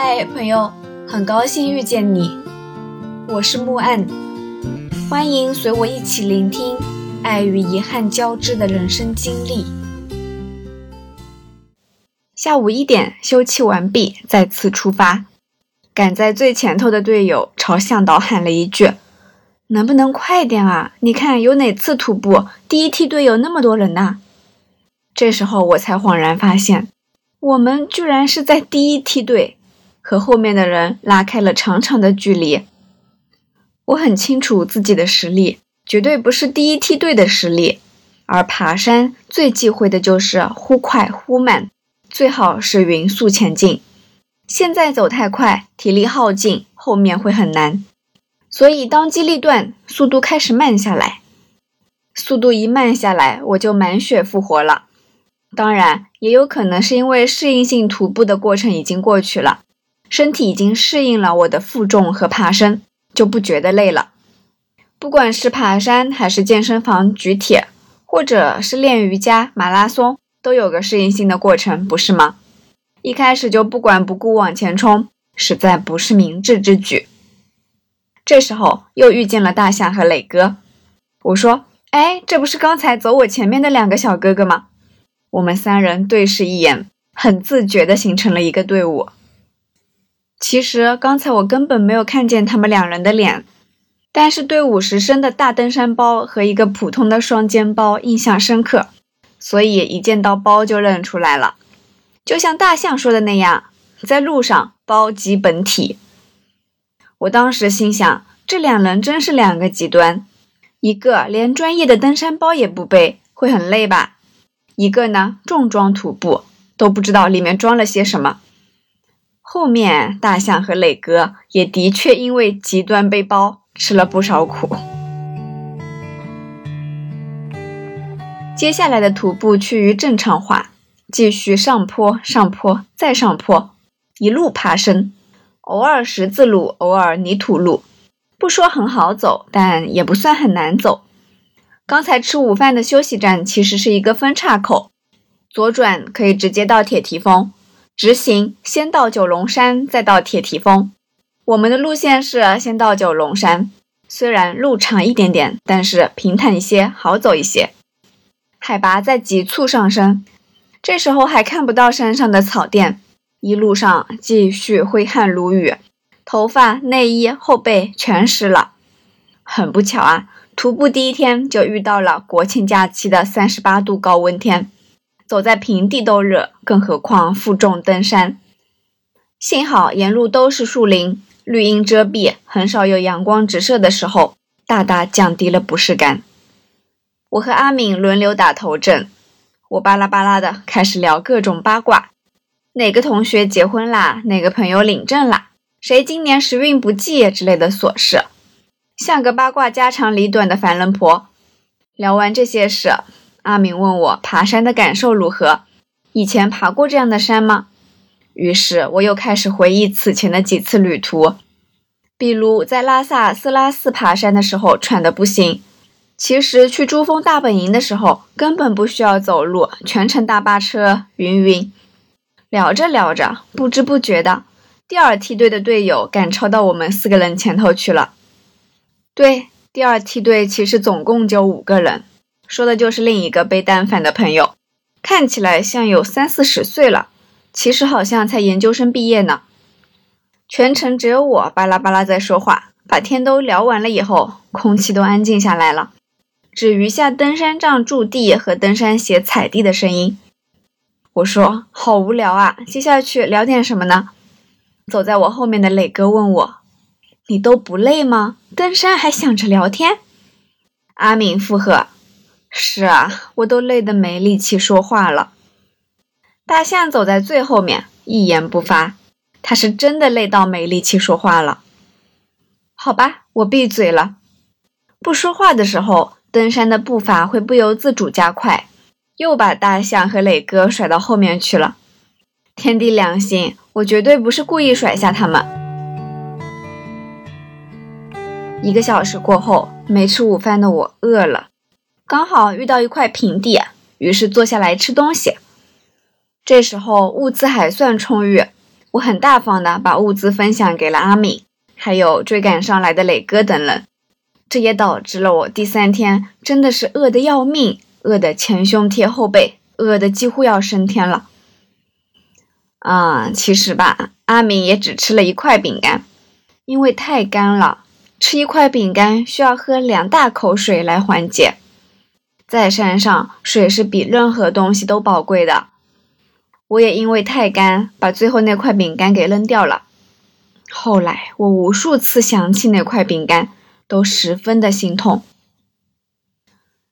嗨，朋友，很高兴遇见你，我是木岸，欢迎随我一起聆听爱与遗憾交织的人生经历。下午一点休憩完毕，再次出发。赶在最前头的队友朝向导喊了一句：“能不能快点啊？你看有哪次徒步第一梯队有那么多人呢？”这时候我才恍然发现，我们居然是在第一梯队，和后面的人拉开了长长的距离。我很清楚自己的实力，绝对不是第一梯队的实力。而爬山最忌讳的就是忽快忽慢，最好是匀速前进。现在走太快，体力耗尽，后面会很难。所以当机立断，速度开始慢下来。速度一慢下来，我就满血复活了。当然，也有可能是因为适应性徒步的过程已经过去了，身体已经适应了我的负重和爬升，就不觉得累了。不管是爬山，还是健身房举铁，或者是练瑜伽、马拉松，都有个适应性的过程，不是吗？一开始就不管不顾往前冲，实在不是明智之举。这时候又遇见了大象和磊哥，我说：“哎，这不是刚才走我前面的两个小哥哥吗？”我们三人对视一眼，很自觉地形成了一个队伍。其实刚才我根本没有看见他们两人的脸，但是对五十升的大登山包和一个普通的双肩包印象深刻，所以一见到包就认出来了。就像大象说的那样，在路上包即本体。我当时心想，这两人真是两个极端，一个连专业的登山包也不背，会很累吧？一个呢，重装徒步都不知道里面装了些什么。后面大象和磊哥也的确因为极端背包吃了不少苦。接下来的徒步趋于正常化，继续上坡、上坡再上坡，一路爬升，偶尔十字路，偶尔泥土路，不说很好走，但也不算很难走。刚才吃午饭的休息站其实是一个分岔口，左转可以直接到铁蹄峰，直行先到九龙山，再到铁蹄峰。我们的路线是先到九龙山，虽然路长一点点，但是平坦一些，好走一些。海拔在急促上升，这时候还看不到山上的草甸，一路上继续挥汗如雨，头发、内衣、后背全湿了。很不巧啊。徒步第一天就遇到了国庆假期的三十八度高温天，走在平地都热，更何况负重登山。幸好沿路都是树林，绿荫遮蔽，很少有阳光直射的时候，大大降低了不适感。我和阿敏轮流打头阵，我巴拉巴拉的开始聊各种八卦：哪个同学结婚啦？哪个朋友领证啦？谁今年时运不济之类的琐事。像个八卦家长里短的凡人婆。聊完这些事，阿明问我爬山的感受如何，以前爬过这样的山吗？于是我又开始回忆此前的几次旅途，比如在拉萨斯拉寺爬山的时候喘得不行，其实去珠峰大本营的时候根本不需要走路，全程大巴车，云云。聊着聊着，不知不觉的，第二梯队的队友赶超到我们四个人前头去了。对，第二梯队其实总共就五个人，说的就是另一个背单反的朋友，看起来像有三四十岁了，其实好像才研究生毕业呢。全程只有我巴拉巴拉在说话，把天都聊完了以后，空气都安静下来了，只余下登山杖驻地和登山鞋踩地的声音。我说好无聊啊，接下去聊点什么呢？走在我后面的磊哥问我。你都不累吗？登山还想着聊天？阿敏附和：“是啊，我都累得没力气说话了。”大象走在最后面，一言不发。他是真的累到没力气说话了。好吧，我闭嘴了。不说话的时候，登山的步伐会不由自主加快，又把大象和磊哥甩到后面去了。天地良心，我绝对不是故意甩下他们。一个小时过后，没吃午饭的我饿了，刚好遇到一块平地，于是坐下来吃东西。这时候物资还算充裕，我很大方的把物资分享给了阿敏，还有追赶上来的磊哥等人。这也导致了我第三天真的是饿得要命，饿得前胸贴后背，饿得几乎要升天了。啊，其实吧，阿敏也只吃了一块饼干，因为太干了，吃一块饼干需要喝两大口水来缓解。在山上，水是比任何东西都宝贵的。我也因为太干，把最后那块饼干给扔掉了。后来我无数次想起那块饼干。都十分的心痛。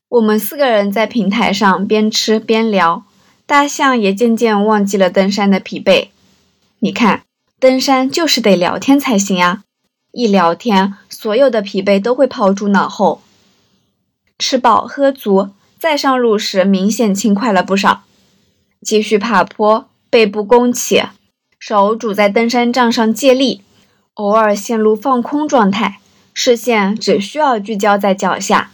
我们四个人在平台上边吃边聊，大象也渐渐忘记了登山的疲惫。你看，登山就是得聊天才行啊！一聊天，所有的疲惫都会抛诸脑后。吃饱喝足，再上路时明显轻快了不少。继续爬坡，背部弓起，手拄在登山杖上借力，偶尔陷入放空状态。视线只需要聚焦在脚下，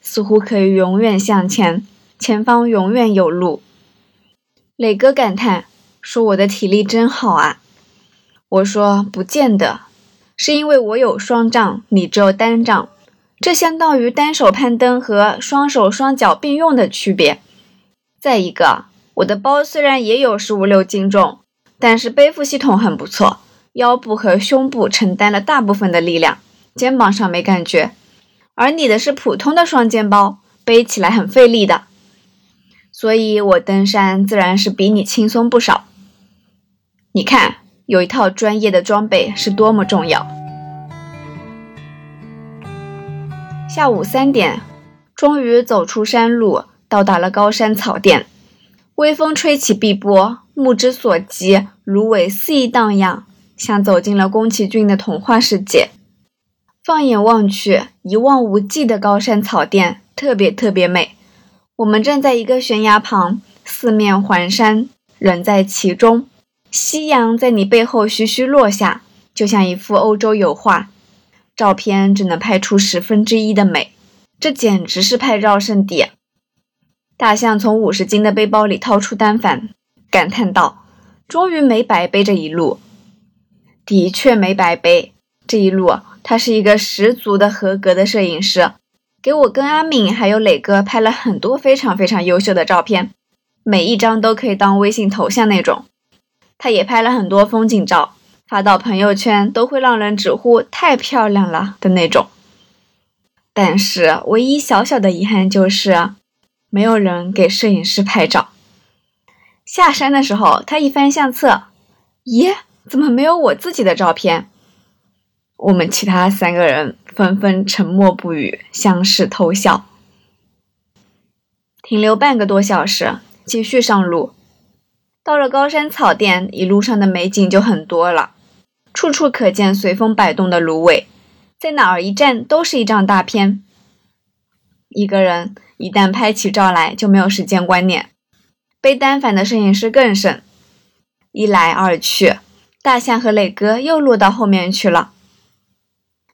似乎可以永远向前，前方永远有路。磊哥感叹说：“我的体力真好啊！”我说：“不见得，是因为我有双杖，你只有单杖，这相当于单手攀登和双手双脚并用的区别。再一个，我的包虽然也有十五六斤重，但是背负系统很不错，腰部和胸部承担了大部分的力量。”肩膀上没感觉，而你的是普通的双肩包，背起来很费力的，所以我登山自然是比你轻松不少。你看，有一套专业的装备是多么重要。下午三点，终于走出山路，到达了高山草甸。微风吹起碧波，目之所及，芦苇肆意荡漾，像走进了宫崎骏的童话世界。放眼望去，一望无际的高山草甸，特别特别美。我们站在一个悬崖旁，四面环山，人在其中。夕阳在你背后徐徐落下，就像一幅欧洲油画。照片只能拍出十分之一的美，这简直是拍照圣地。大象从五十斤的背包里掏出单反，感叹道：“终于没白背这一路。”的确没白背这一路。他是一个十足的合格的摄影师，给我跟阿敏还有磊哥拍了很多非常非常优秀的照片，每一张都可以当微信头像那种。他也拍了很多风景照，发到朋友圈都会让人直呼太漂亮了的那种。但是唯一小小的遗憾就是，没有人给摄影师拍照。下山的时候，他一翻相册，咦，怎么没有我自己的照片？我们其他三个人纷纷沉默不语，相视偷笑。停留半个多小时，继续上路。到了高山草甸，一路上的美景就很多了，处处可见随风摆动的芦苇，在哪儿一站都是一张大片。一个人一旦拍起照来，就没有时间观念。背单反的摄影师更甚，一来二去，大象和磊哥又落到后面去了。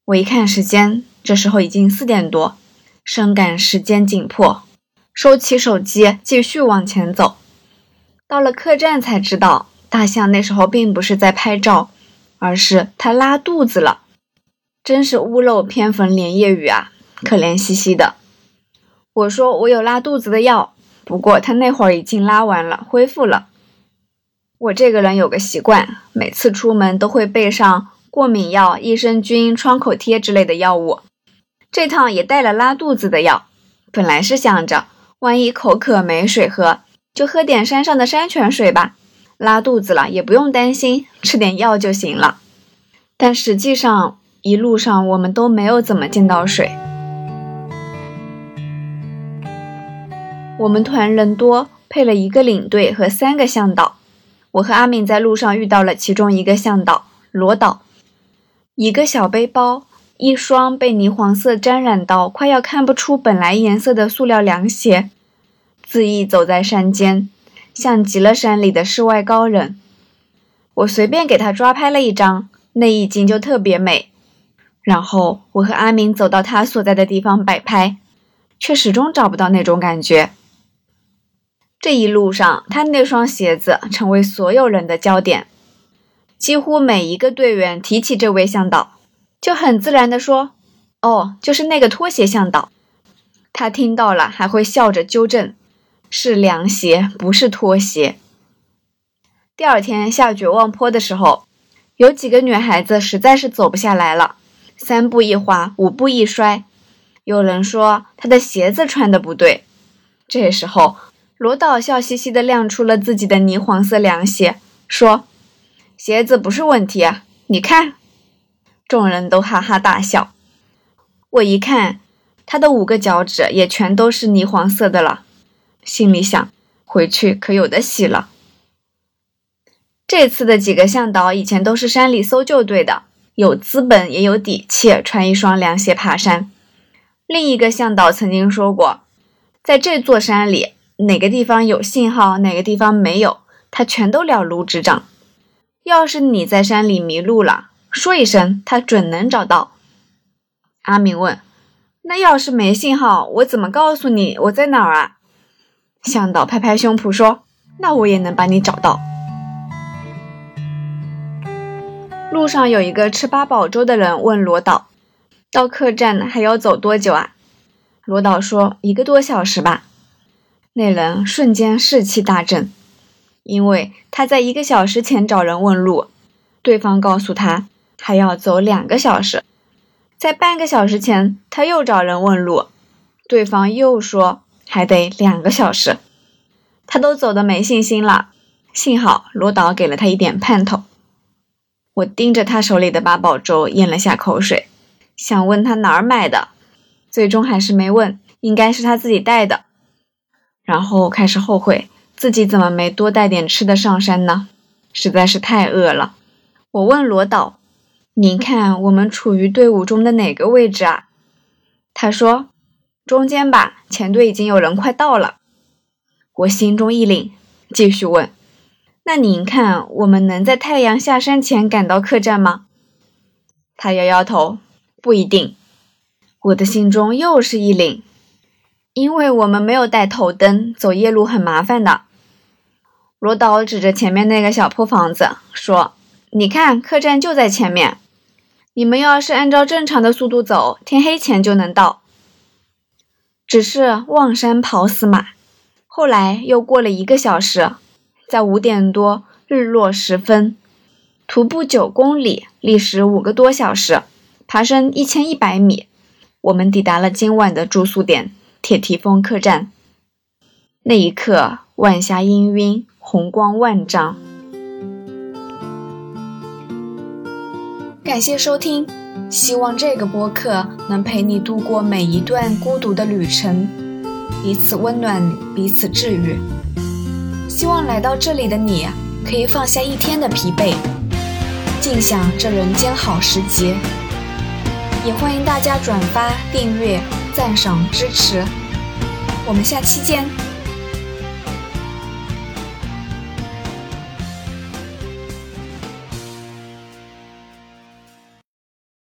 我一看时间，这时候已经四点多，深感时间紧迫，收起手机，继续往前走。到了客栈才知道，大象那时候并不是在拍照，而是他拉肚子了。真是屋漏偏逢连夜雨啊，可怜兮兮的。我说我有拉肚子的药，不过他那会儿已经拉完了，恢复了。我这个人有个习惯，每次出门都会备上。过敏药、益生菌、创口贴之类的药物，这趟也带了拉肚子的药。本来是想着，万一口渴没水喝，就喝点山上的山泉水吧。拉肚子了也不用担心，吃点药就行了。但实际上，一路上我们都没有怎么见到水。我们团人多，配了一个领队和三个向导。我和阿敏在路上遇到了其中一个向导罗导。一个小背包，一双被泥黄色沾染到快要看不出本来颜色的塑料凉鞋，恣意走在山间，像极了山里的世外高人。我随便给他抓拍了一张，那一景就特别美。然后我和阿明走到他所在的地方摆拍，却始终找不到那种感觉。这一路上，他那双鞋子成为所有人的焦点。几乎每一个队员提起这位向导，就很自然地说：“哦，就是那个拖鞋向导。”他听到了，还会笑着纠正：“是凉鞋，不是拖鞋。”第二天下绝望坡的时候，有几个女孩子实在是走不下来了，三步一滑，五步一摔。有人说她的鞋子穿的不对。这时候，罗导笑嘻嘻的亮出了自己的泥黄色凉鞋，说。鞋子不是问题啊，你看，众人都哈哈大笑。我一看，他的五个脚趾也全都是泥黄色的了，心里想，回去可有的洗了。这次的几个向导以前都是山里搜救队的，有资本也有底气，穿一双凉鞋爬山。另一个向导曾经说过，在这座山里，哪个地方有信号，哪个地方没有，他全都了如指掌。要是你在山里迷路了，说一声，他准能找到。阿明问：“那要是没信号，我怎么告诉你我在哪儿啊？”向导拍拍胸脯说：“那我也能把你找到。”路上有一个吃八宝粥的人问罗导：“到客栈还要走多久啊？”罗导说：“一个多小时吧。”那人瞬间士气大振。因为他在一个小时前找人问路，对方告诉他还要走两个小时。在半个小时前，他又找人问路，对方又说还得两个小时。他都走的没信心了。幸好罗导给了他一点盼头。我盯着他手里的八宝粥，咽了下口水，想问他哪儿买的，最终还是没问，应该是他自己带的。然后开始后悔。自己怎么没多带点吃的上山呢？实在是太饿了。我问罗导：“您看我们处于队伍中的哪个位置啊？”他说：“中间吧，前队已经有人快到了。”我心中一凛，继续问：“那您看我们能在太阳下山前赶到客栈吗？”他摇摇头：“不一定。”我的心中又是一凛，因为我们没有带头灯，走夜路很麻烦的。罗导指着前面那个小破房子说：“你看，客栈就在前面。你们要是按照正常的速度走，天黑前就能到。只是望山跑死马。后来又过了一个小时，在五点多，日落时分，徒步九公里，历时五个多小时，爬升一千一百米，我们抵达了今晚的住宿点——铁蹄峰客栈。那一刻，晚霞氤氲。”红光万丈。感谢收听，希望这个播客能陪你度过每一段孤独的旅程，彼此温暖，彼此治愈。希望来到这里的你可以放下一天的疲惫，尽享这人间好时节。也欢迎大家转发、订阅、赞赏、支持。我们下期见。